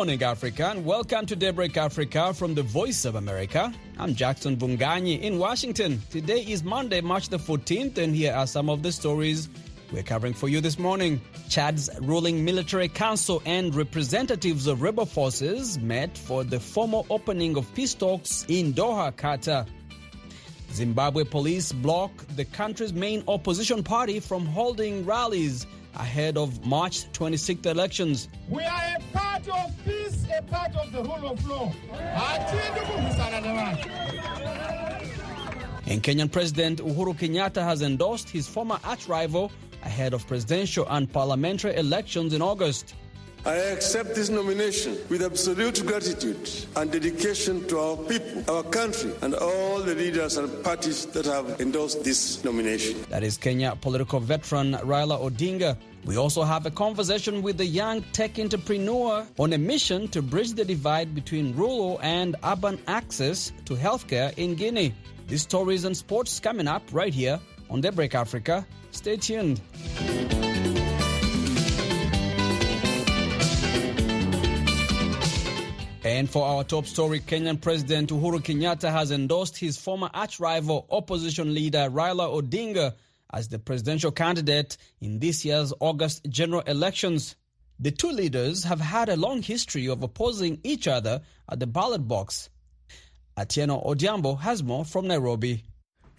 morning, Africa, and welcome to Daybreak Africa from the Voice of America. I'm Jackson Mvunganyi in Washington. Today is Monday, March the 14th, and here are some of the stories we're covering for you this morning. Chad's ruling military council and representatives of rebel forces met for the formal opening of peace talks in Doha, Qatar. Zimbabwe police block the country's main opposition party from holding rallies ahead of March 26th elections. We are a part of peace, a part of the rule of law. And Kenyan President Uhuru Kenyatta has endorsed his former arch rival ahead of presidential and parliamentary elections in August. I accept this nomination with absolute gratitude and dedication to our people, our country, and all the leaders and parties that have endorsed this nomination. That is Kenya political veteran Raila Odinga. We also have a conversation with a young tech entrepreneur on a mission to bridge the divide between rural and urban access to healthcare in Guinea. These stories and sports coming up right here on Daybreak Africa. Stay tuned. And for our top story, Kenyan President Uhuru Kenyatta has endorsed his former arch rival opposition leader Raila Odinga as the presidential candidate in this year's August general elections. The two leaders have had a long history of opposing each other at the ballot box. Atieno Odhiambo has more from Nairobi.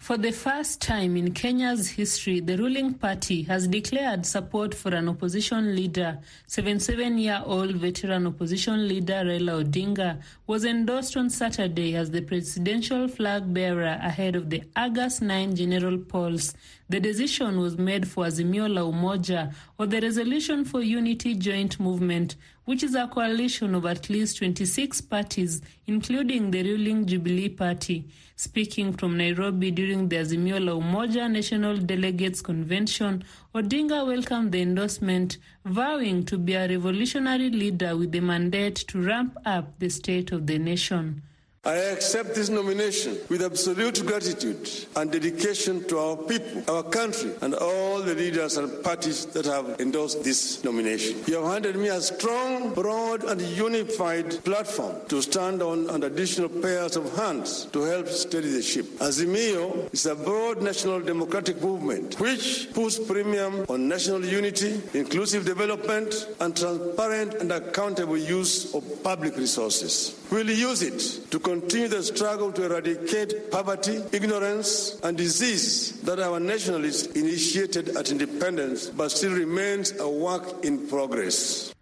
For the first time in Kenya's history, the ruling party has declared support for an opposition leader. 77-year-old veteran opposition leader Raila Odinga was endorsed on Saturday as the presidential flag bearer ahead of the August 9 general polls. The decision was made for Azimio la Umoja, or the Resolution for Unity Joint Movement, which is a coalition of at least 26 parties, including the ruling Jubilee Party. Speaking from Nairobi during the Azimio la Umoja National Delegates Convention, Odinga welcomed the endorsement, vowing to be a revolutionary leader with the mandate to ramp up the state of the nation. I accept this nomination with absolute gratitude and dedication to our people, our country, and all the leaders and parties that have endorsed this nomination. You have handed me a strong, broad, and unified platform to stand on and additional pairs of hands to help steady the ship. Azimio is a broad national democratic movement which puts premium on national unity, inclusive development, and transparent and accountable use of public resources. We'll use it to continue the struggle to eradicate poverty, ignorance, and disease that our nationalists initiated at independence but still remains a work in progress.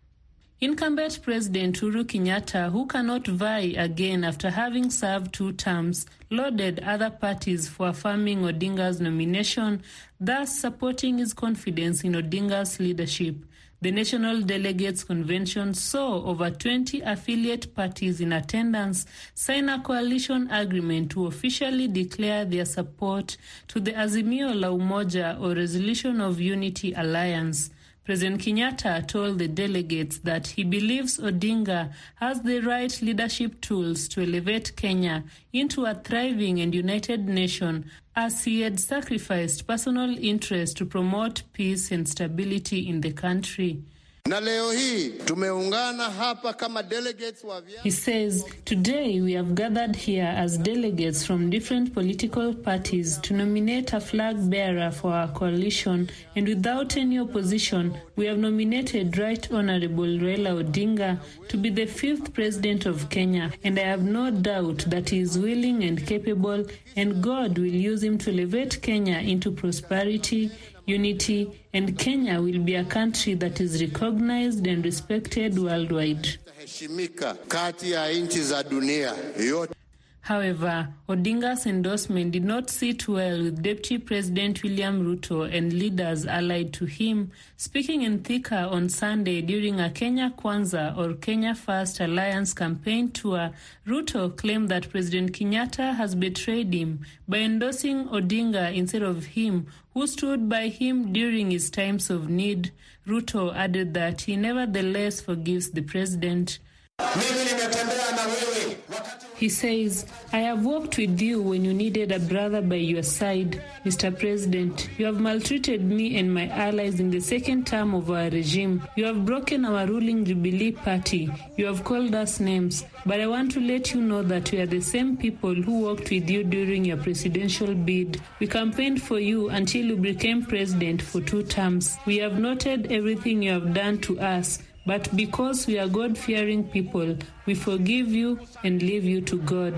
Incumbent President Uhuru Kenyatta, who cannot vie again after having served two terms, lauded other parties for affirming Odinga's nomination, thus supporting his confidence in Odinga's leadership. The National Delegates Convention saw over 20 affiliate parties in attendance sign a coalition agreement to officially declare their support to the Azimio la Umoja or Resolution of Unity Alliance. President Kenyatta told the delegates that he believes Odinga has the right leadership tools to elevate Kenya into a thriving and united nation as he had sacrificed personal interest to promote peace and stability in the country. He says, Today we have gathered here as delegates from different political parties to nominate a flag bearer for our coalition, and without any opposition, we have nominated Right Honorable Raila Odinga to be the fifth president of Kenya, and I have no doubt that he is willing and capable, and God will use him to elevate Kenya into prosperity unity, and Kenya will be a country that is recognized and respected worldwide. Kati ya nchi za dunia yote. However, Odinga's endorsement did not sit well with Deputy President William Ruto and leaders allied to him. Speaking in Thika on Sunday during a Kenya Kwanza or Kenya First Alliance campaign tour, Ruto claimed that President Kenyatta has betrayed him by endorsing Odinga instead of him, who stood by him during his times of need. Ruto added that he nevertheless forgives the president. He says, I have walked with you when you needed a brother by your side, Mr. President. You have maltreated me and my allies in the second term of our regime. You have broken our ruling Jubilee Party. You have called us names. But I want to let you know that we are the same people who worked with you during your presidential bid. We campaigned for you until you became president for two terms. We have noted everything you have done to us. But because we are God fearing people, we forgive you and leave you to God.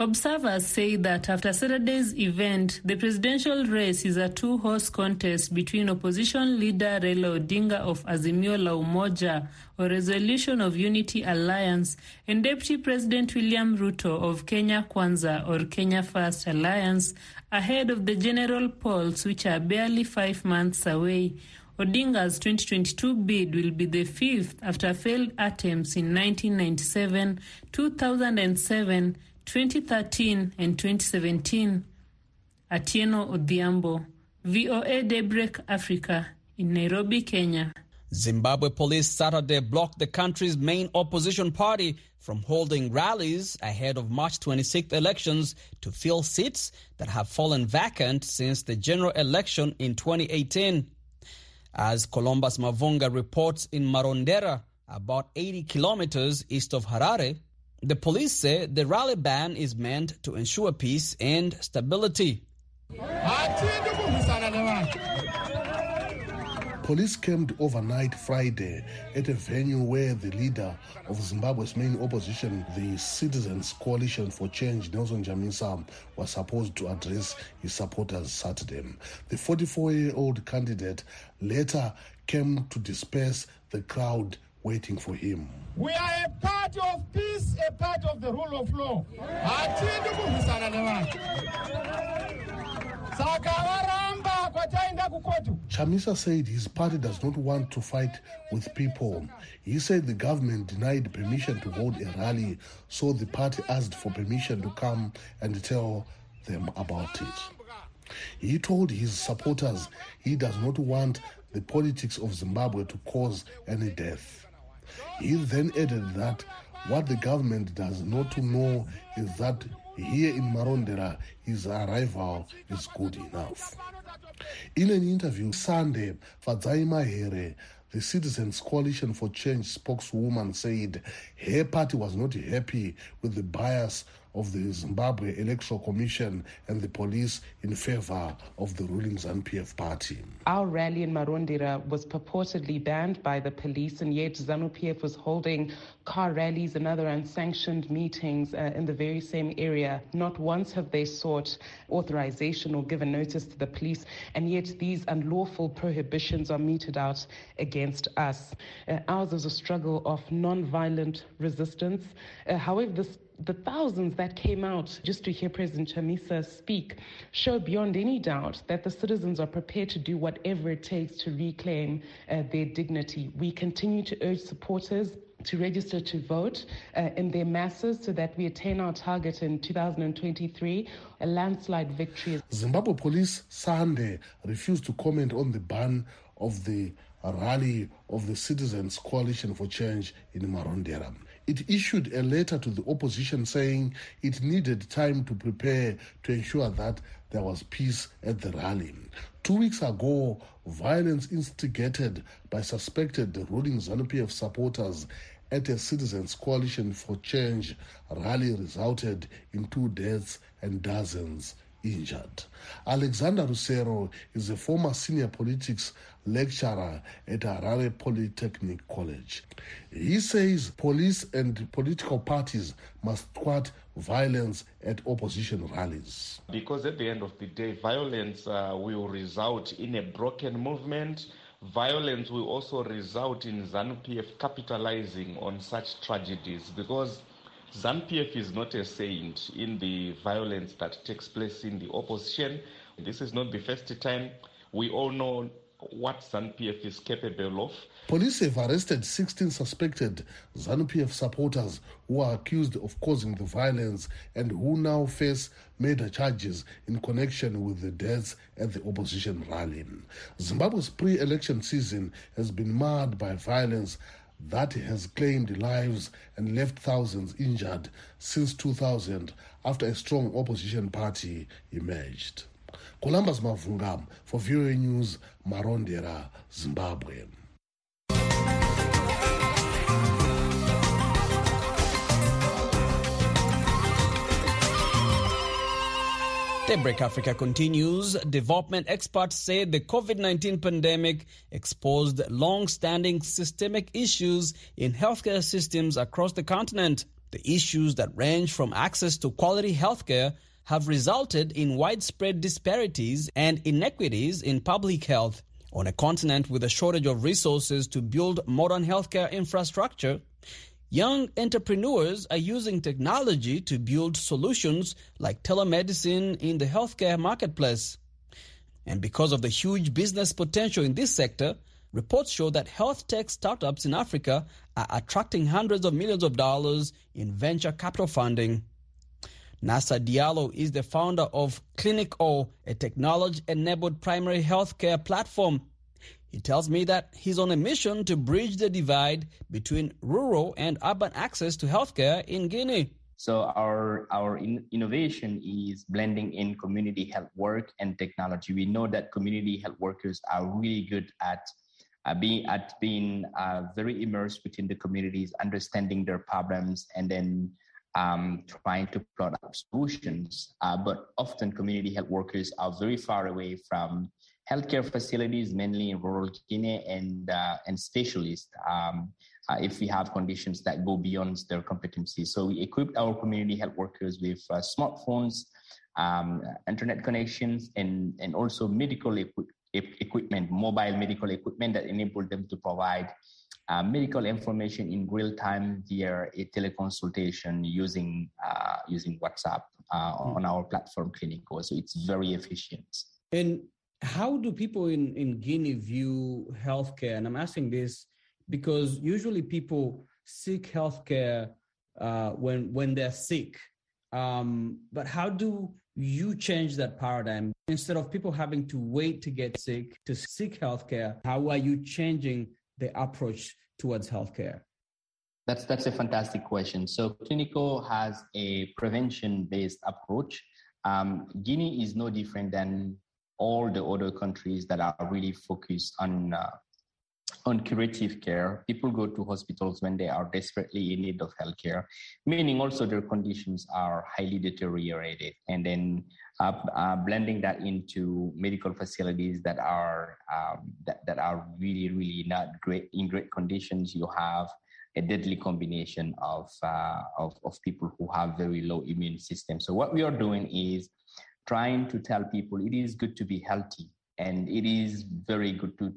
Observers say that after Saturday's event, the presidential race is a two horse contest between opposition leader Raila Odinga of Azimio la Umoja or Resolution of Unity Alliance and Deputy President William Ruto of Kenya Kwanza or Kenya First Alliance ahead of the general polls, which are barely five months away. Odinga's 2022 bid will be the fifth after failed attempts in 1997, 2007, 2013, and 2017. Atieno Odhiambo, VOA Daybreak Africa, in Nairobi, Kenya. Zimbabwe police Saturday blocked the country's main opposition party from holding rallies ahead of March 26th elections to fill seats that have fallen vacant since the general election in 2018. As Columbus Mavunga reports in Marondera, about 80 kilometers east of Harare, the police say the rally ban is meant to ensure peace and stability. Police camped overnight Friday at a venue where the leader of Zimbabwe's main opposition, the Citizens Coalition for Change, Nelson Chamisa, was supposed to address his supporters Saturday. The 44 year old candidate later came to disperse the crowd waiting for him. We are a party of peace, a party of the rule of law. Saka. Chamisa said his party does not want to fight with people. He said the government denied permission to hold a rally, so the party asked for permission to come and tell them about it. He told his supporters he does not want the politics of Zimbabwe to cause any death. He then added that what the government does not know is that here in Marondera, his arrival is good enough. In an interview Sunday, Fadzai Mahere, the Citizens Coalition for Change spokeswoman, said her party was not happy with the bias of the Zimbabwe Electoral Commission and the police in favor of the ruling ZANU-PF party. Our rally in Marondera was purportedly banned by the police, and yet ZANU-PF was holding car rallies and other unsanctioned meetings uh, in the very same area. Not once have they sought authorization or given notice to the police, and yet these unlawful prohibitions are meted out against us. Uh, ours is a struggle of non-violent resistance. Uh, however, this the thousands that came out just to hear President Chamisa speak show beyond any doubt that the citizens are prepared to do whatever it takes to reclaim uh, their dignity. We continue to urge supporters to register to vote uh, in their masses so that we attain our target in 2023, a landslide victory. Zimbabwe police Sunday refused to comment on the ban of the rally of the Citizens Coalition for Change in Marondera. It issued a letter to the opposition saying it needed time to prepare to ensure that there was peace at the rally. Two weeks ago, violence instigated by suspected ruling ZANU-PF supporters at a Citizens Coalition for Change rally resulted in two deaths and dozens injured. Alexander Rusero is a former senior politics lecturer at Harare Polytechnic College. He says police and political parties must squash violence at opposition rallies. Because at the end of the day, violence uh, will result in a broken movement. Violence will also result in ZANU-PF capitalizing on such tragedies because ZANU-PF is not a saint in the violence that takes place in the opposition. This is not the first time. We all know what ZANU-PF is capable of. Police have arrested 16 suspected ZANU-PF supporters who are accused of causing the violence and who now face murder charges in connection with the deaths at the opposition rally. Zimbabwe's pre-election season has been marred by violence that has claimed lives and left thousands injured since 2000 after a strong opposition party emerged. Columbus Mavunga for VOA News, Marondera, Zimbabwe. Daybreak Africa continues. Development experts say the COVID 19 pandemic exposed long standing systemic issues in healthcare systems across the continent. The issues that range from access to quality healthcare have resulted in widespread disparities and inequities in public health. On a continent with a shortage of resources to build modern healthcare infrastructure, Young entrepreneurs are using technology to build solutions like telemedicine in the healthcare marketplace. And because of the huge business potential in this sector, reports show that health tech startups in Africa are attracting hundreds of millions of dollars in venture capital funding. Nasa Diallo is the founder of Clinico, a technology enabled primary healthcare platform he tells me that he's on a mission to bridge the divide between rural and urban access to healthcare in Guinea. So our our in innovation is blending in community health work and technology. We know that community health workers are really good at uh, being at being uh, very immersed within the communities, understanding their problems, and then um, trying to plot out solutions. Uh, but often, community health workers are very far away from healthcare facilities, mainly in rural Guinea, and uh, and specialists. Um, uh, if we have conditions that go beyond their competency, so we equipped our community health workers with uh, smartphones, um, internet connections, and and also medical equi- equipment, mobile medical equipment that enable them to provide uh, medical information in real time via a teleconsultation using uh, using WhatsApp uh, mm. on our platform Clinico. So it's very efficient. And how do people in, in Guinea view healthcare? And I'm asking this because usually people seek healthcare uh, when when they're sick. Um, but how do you change that paradigm instead of people having to wait to get sick to seek healthcare? How are you changing the approach towards healthcare? That's that's a fantastic question. So Clinico has a prevention-based approach. Um, Guinea is no different than all the other countries that are really focused on uh, on curative care. People go to hospitals when they are desperately in need of healthcare, meaning also their conditions are highly deteriorated. And then uh, uh, blending that into medical facilities that are um, that, that are really really not great in great conditions. You have a deadly combination of, uh, of of people who have very low immune system. So what we are doing is trying to tell people it is good to be healthy and it is very good to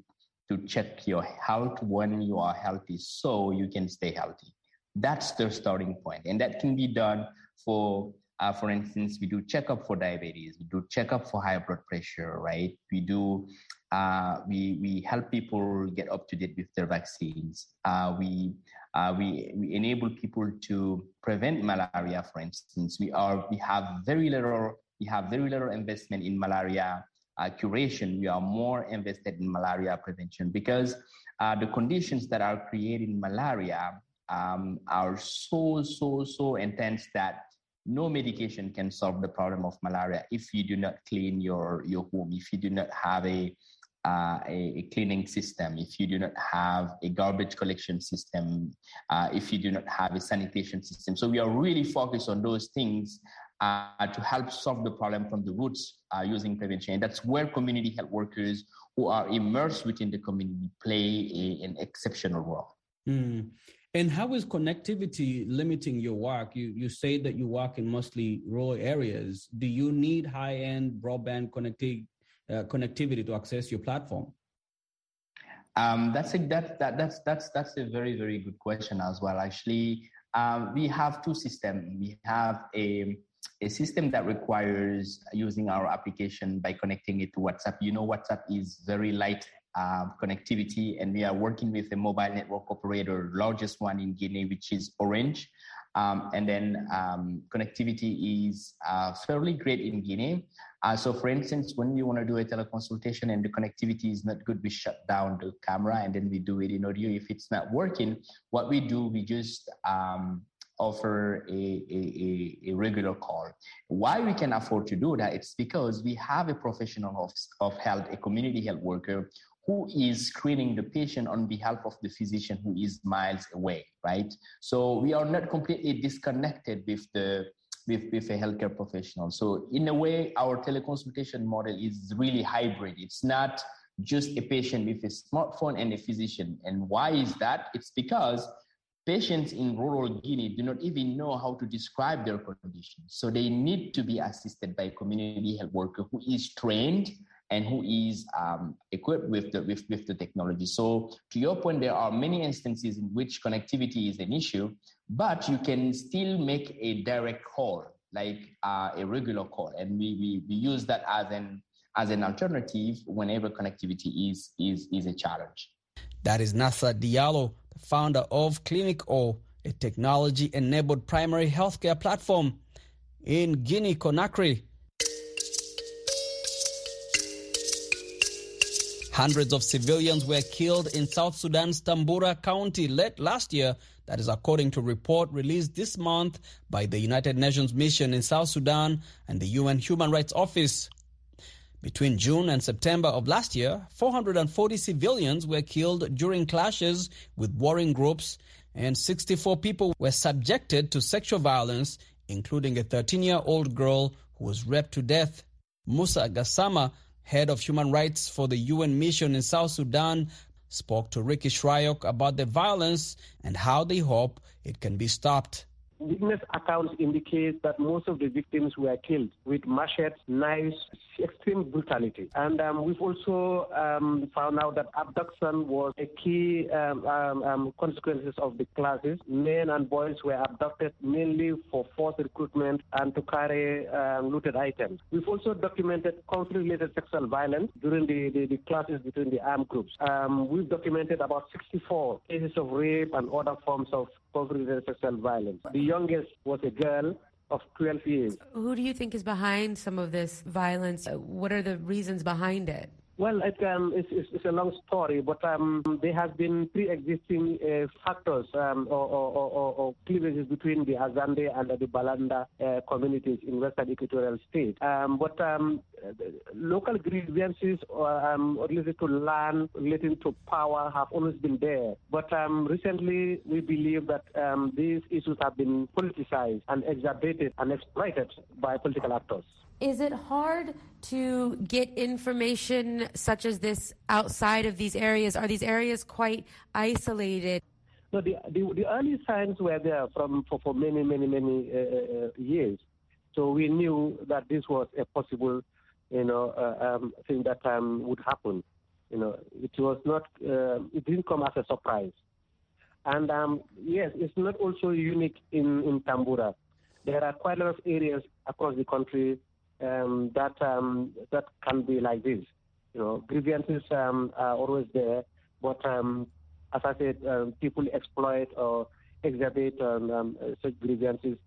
to check your health when you are healthy so you can stay healthy. That's the starting point and that can be done for uh, for instance we do checkup for diabetes we do checkup for high blood pressure right? We do uh, we we help people get up to date with their vaccines. Uh, we uh, we we enable people to prevent malaria for instance. We are we have very little we have very little investment in malaria uh, curation. We are more invested in malaria prevention because uh, the conditions that are creating malaria um, are so, so, so intense that no medication can solve the problem of malaria if you do not clean your, your home, if you do not have a, uh, a, a, cleaning system, if you do not have a garbage collection system, uh, if you do not have a sanitation system. So we are really focused on those things uh, to help solve the problem from the roots uh, using prevention. And that's where community health workers who are immersed within the community play a, an exceptional role. Mm. And how is connectivity limiting your work? You you say that you work in mostly rural areas. Do you need high end broadband connecti- uh, connectivity to access your platform? Um, that's a that, that that's that's that's a very very good question as well. Actually, um, we have two systems. We have a a system that requires using our application by connecting it to WhatsApp. You know, WhatsApp is very light uh, connectivity, and we are working with a mobile network operator, largest one in Guinea, which is Orange. Um, and then um, connectivity is uh, fairly great in Guinea. Uh, so, for instance, when we want to do a teleconsultation and the connectivity is not good, we shut down the camera and then we do it in audio. If it's not working, what we do, we just um, offer a, a, a, regular call. Why we can afford to do that? It's because we have a professional of, of health, a community health worker who is screening the patient on behalf of the physician who is miles away, right? So we are not completely disconnected with the with, with a healthcare professional. So in a way, our teleconsultation model is really hybrid. It's not just a patient with a smartphone and a physician. And why is that? It's because patients in rural Guinea do not even know how to describe their condition. So they need to be assisted by a community health worker who is trained and who is um, equipped with the, with, with the technology. So to your point, there are many instances in which connectivity is an issue, but you can still make a direct call, like uh, a regular call. And we, we, we use that as an, as an alternative whenever connectivity is, is, is a challenge. That is Nasa Diallo, the founder of Clinico, a technology-enabled primary healthcare platform in Guinea-Conakry. Hundreds of civilians were killed in South Sudan's Tambura County late last year. That is according to a report released this month by the United Nations mission in South Sudan and the UN Human Rights Office. Between June and September of last year, 440 civilians were killed during clashes with warring groups, and 64 people were subjected to sexual violence, including a 13 year old girl who was raped to death. Musa Gassama, head of human rights for the UN mission in South Sudan, spoke to Ricci Shryock about the violence and how they hope it can be stopped. Witness accounts indicate that most of the victims were killed with machetes, knives, extreme brutality. And um, we've also um, found out that abduction was a key um, um, um consequences of the classes. Men and boys were abducted mainly for forced recruitment and to carry um, looted items. We've also documented conflict-related sexual violence during the, the, the, classes between the armed groups. we've documented about 64 cases of rape and other forms of conflict-related sexual violence. The youngest was a girl of 12 years. Who do you think is behind some of this violence? Uh, what are the reasons behind it? Well, it, um, it's, it's, a long story, but um, there has been pre-existing uh, factors um, or, or, or, or, cleavages between the Azande and the Balanda uh, communities in Western Equatorial State. Um, but um, local grievances um, related to land, relating to power, have always been there. But recently, we believe that these issues have been politicized and exacerbated and exploited by political actors. Is it hard to get information such as this outside of these areas? Are these areas quite isolated? No, the, the, the early signs were there from for, for many, many, many uh, uh, years. So we knew that this was a possible, you know, uh, um, thing that um, would happen. You know, it was not, uh, it didn't come as a surprise. And um, yes, it's not also unique in, in Tambura. There are quite a lot of areas across the country um, that um, that can be like this. You know, grievances um, are always there, but um, as I said, um, people exploit or exacerbate um, such grievances,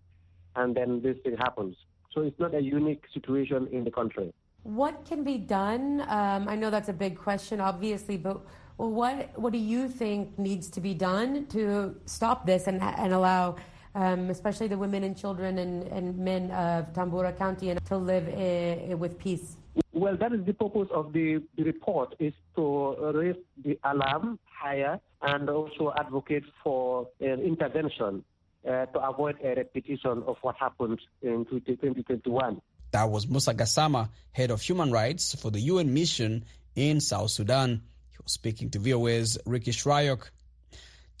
and then this thing happens. So it's not a unique situation in the country. What can be done? I know that's a big question, obviously, but what what do you think needs to be done to stop this and and allow um, especially the women and children and, and men of Tambura County, and to live uh, with peace? Well, that is the purpose of the, the report, is to raise the alarm higher and also advocate for an intervention uh, to avoid a repetition of what happened in 2021. That was Musa Gassama, head of human rights for the UN mission in South Sudan. He was speaking to VOA's Ricci Shryock.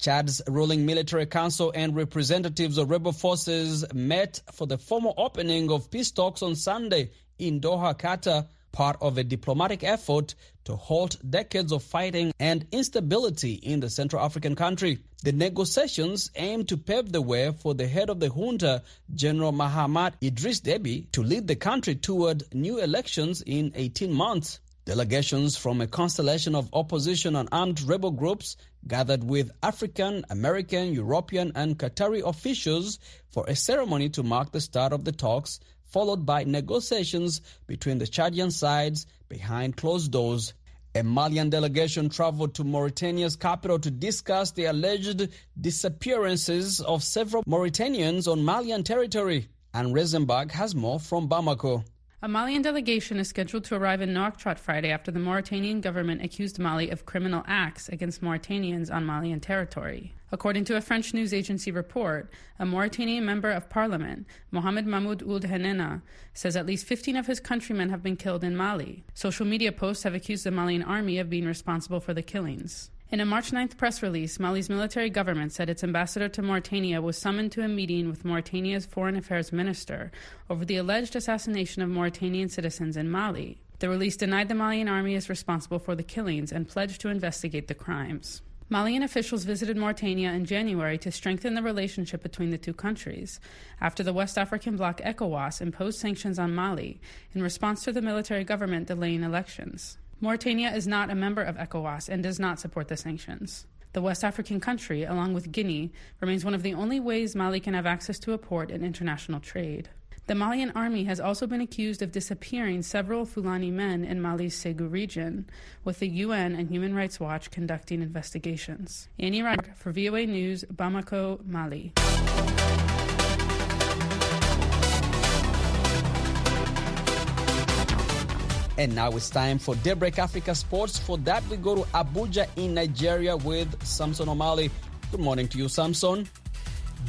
Chad's ruling military council and representatives of rebel forces met for the formal opening of peace talks on Sunday in Doha, Qatar, part of a diplomatic effort to halt decades of fighting and instability in the Central African country. The negotiations aim to pave the way for the head of the junta, General Mahamat Idriss Deby, to lead the country toward new elections in 18 months. Delegations from a constellation of opposition and armed rebel groups gathered with African, American, European, and Qatari officials for a ceremony to mark the start of the talks, followed by negotiations between the Chadian sides behind closed doors. A Malian delegation traveled to Mauritania's capital to discuss the alleged disappearances of several Mauritanians on Malian territory. Annie Risemberg has more from Bamako. A Malian delegation is scheduled to arrive in Nouakchott Friday after the Mauritanian government accused Mali of criminal acts against Mauritanians on Malian territory. According to a French news agency report, a Mauritanian member of parliament, Mohamed Mahmoud Ould Hanina, says at least 15 of his countrymen have been killed in Mali. Social media posts have accused the Malian army of being responsible for the killings. In a March 9th press release, Mali's military government said its ambassador to Mauritania was summoned to a meeting with Mauritania's foreign affairs minister over the alleged assassination of Mauritanian citizens in Mali. The release denied the Malian army is responsible for the killings and pledged to investigate the crimes. Malian officials visited Mauritania in January to strengthen the relationship between the two countries after the West African bloc ECOWAS imposed sanctions on Mali in response to the military government delaying elections. Mauritania is not a member of ECOWAS and does not support the sanctions. The West African country, along with Guinea, remains one of the only ways Mali can have access to a port and international trade. The Malian army has also been accused of disappearing several Fulani men in Mali's Segou region, with the UN and Human Rights Watch conducting investigations. Annie Rag for VOA News, Bamako, Mali. And now it's time for Daybreak Africa Sports. For that, we go to Abuja in Nigeria with Samson Omale. Good morning to you, Samson.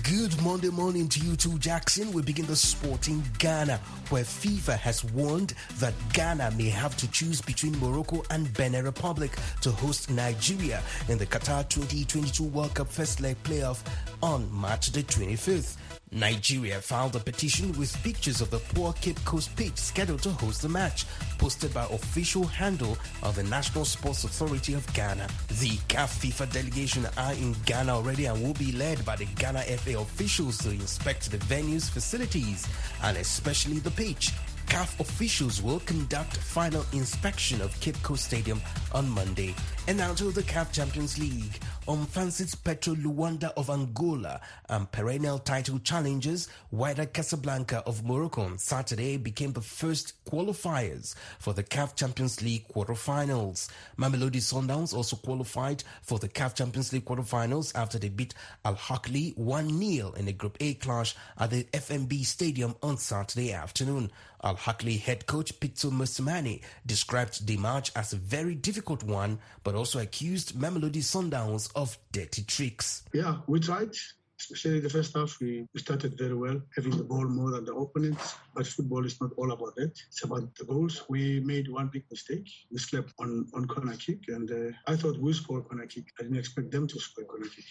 Good Monday morning to you too, Jackson. We begin the sport in Ghana, where FIFA has warned that Ghana may have to choose between Morocco and Benin Republic to host Nigeria in the Qatar 2022 World Cup first leg playoff on March the 25th. Nigeria filed a petition with pictures of the poor Cape Coast pitch scheduled to host the match, posted by official handle of the National Sports Authority of Ghana. The CAF FIFA delegation are in Ghana already and will be led by the Ghana FA officials to inspect the venue's facilities and especially the pitch. CAF officials will conduct final inspection of Cape Coast Stadium on Monday. And now to the CAF Champions League. On Francis Petro Luanda of Angola and perennial title challengers Wydad Casablanca of Morocco on Saturday became the first qualifiers for the CAF Champions League quarterfinals. Mamelodi Sundowns also qualified for the CAF Champions League quarterfinals after they beat Al Ahly 1-0 in a Group A clash at the FNB Stadium on Saturday afternoon. Al Ahly head coach Pitso Mosimane described the match as a very difficult one, but also accused Mamelodi Sundowns of dirty tricks. Yeah, we tried. Especially the first half, we, we started very well, having the ball more than the opponents. But football is not all about that. It's about the goals. We made one big mistake. We slept on, on corner kick, and uh, I thought we scored corner kick. I didn't expect them to score corner kick.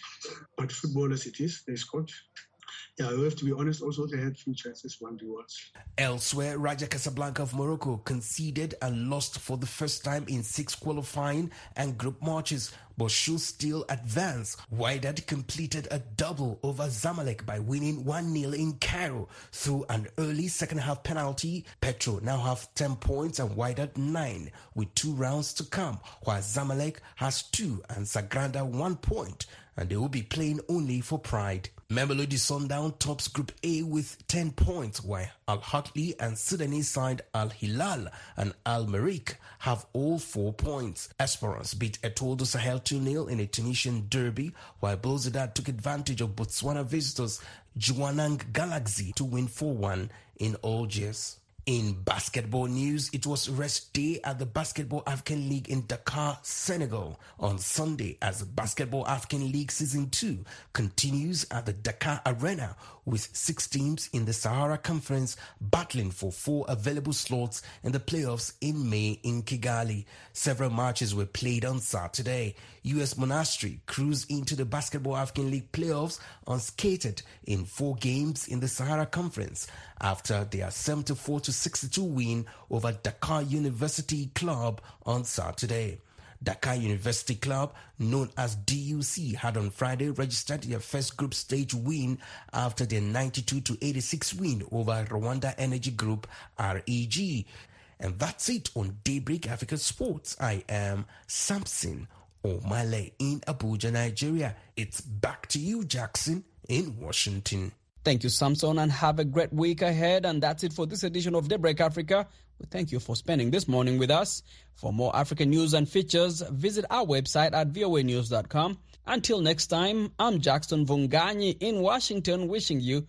But football as it is, they scored yeah, we have to be honest. Also, they had few chances, one rewards. Elsewhere, Raja Casablanca of Morocco conceded and lost for the first time in six qualifying and group matches, but should still advance. Wydad completed a double over Zamalek by winning 1-0 in Cairo through an early second half penalty. Petro now have 10 points and Wydad 9 with two rounds to come, while Zamalek has 2 and Sagrada 1 point and they will be playing only for pride. Mamelodi Sundown tops Group A with 10 points, while Al Ahly and Sudanese side Al Hilal and Al Merrikh have all 4 points. Esperance beat Etoile Sahel 2 0 in a Tunisian derby, while Belouizdad took advantage of Botswana visitors Jwaneng Galaxy to win 4 1 in Algiers. In basketball news, it was rest day at the Basketball African League in Dakar, Senegal on Sunday as the Basketball African League Season 2 continues at the Dakar Arena with six teams in the Sahara Conference battling for four available slots in the playoffs in May in Kigali. Several matches were played on Saturday. US Monastir cruised into the Basketball African League playoffs unscathed in four games in the Sahara Conference after their 74 to 62 win over Dakar University Club on Saturday. Dakar University Club, known as DUC, had on Friday registered their first group stage win after their 92 to 86 win over Rwanda Energy Group REG. And that's it on Daybreak Africa Sports. I am Samson Omale in Abuja, Nigeria. It's back to you, Jackson, in Washington. Thank you, Samson, and have a great week ahead. And that's it for this edition of Daybreak Africa. We thank you for spending this morning with us. For more African news and features, visit our website at voanews.com. Until next time, I'm Jackson Mvunganyi in Washington, wishing you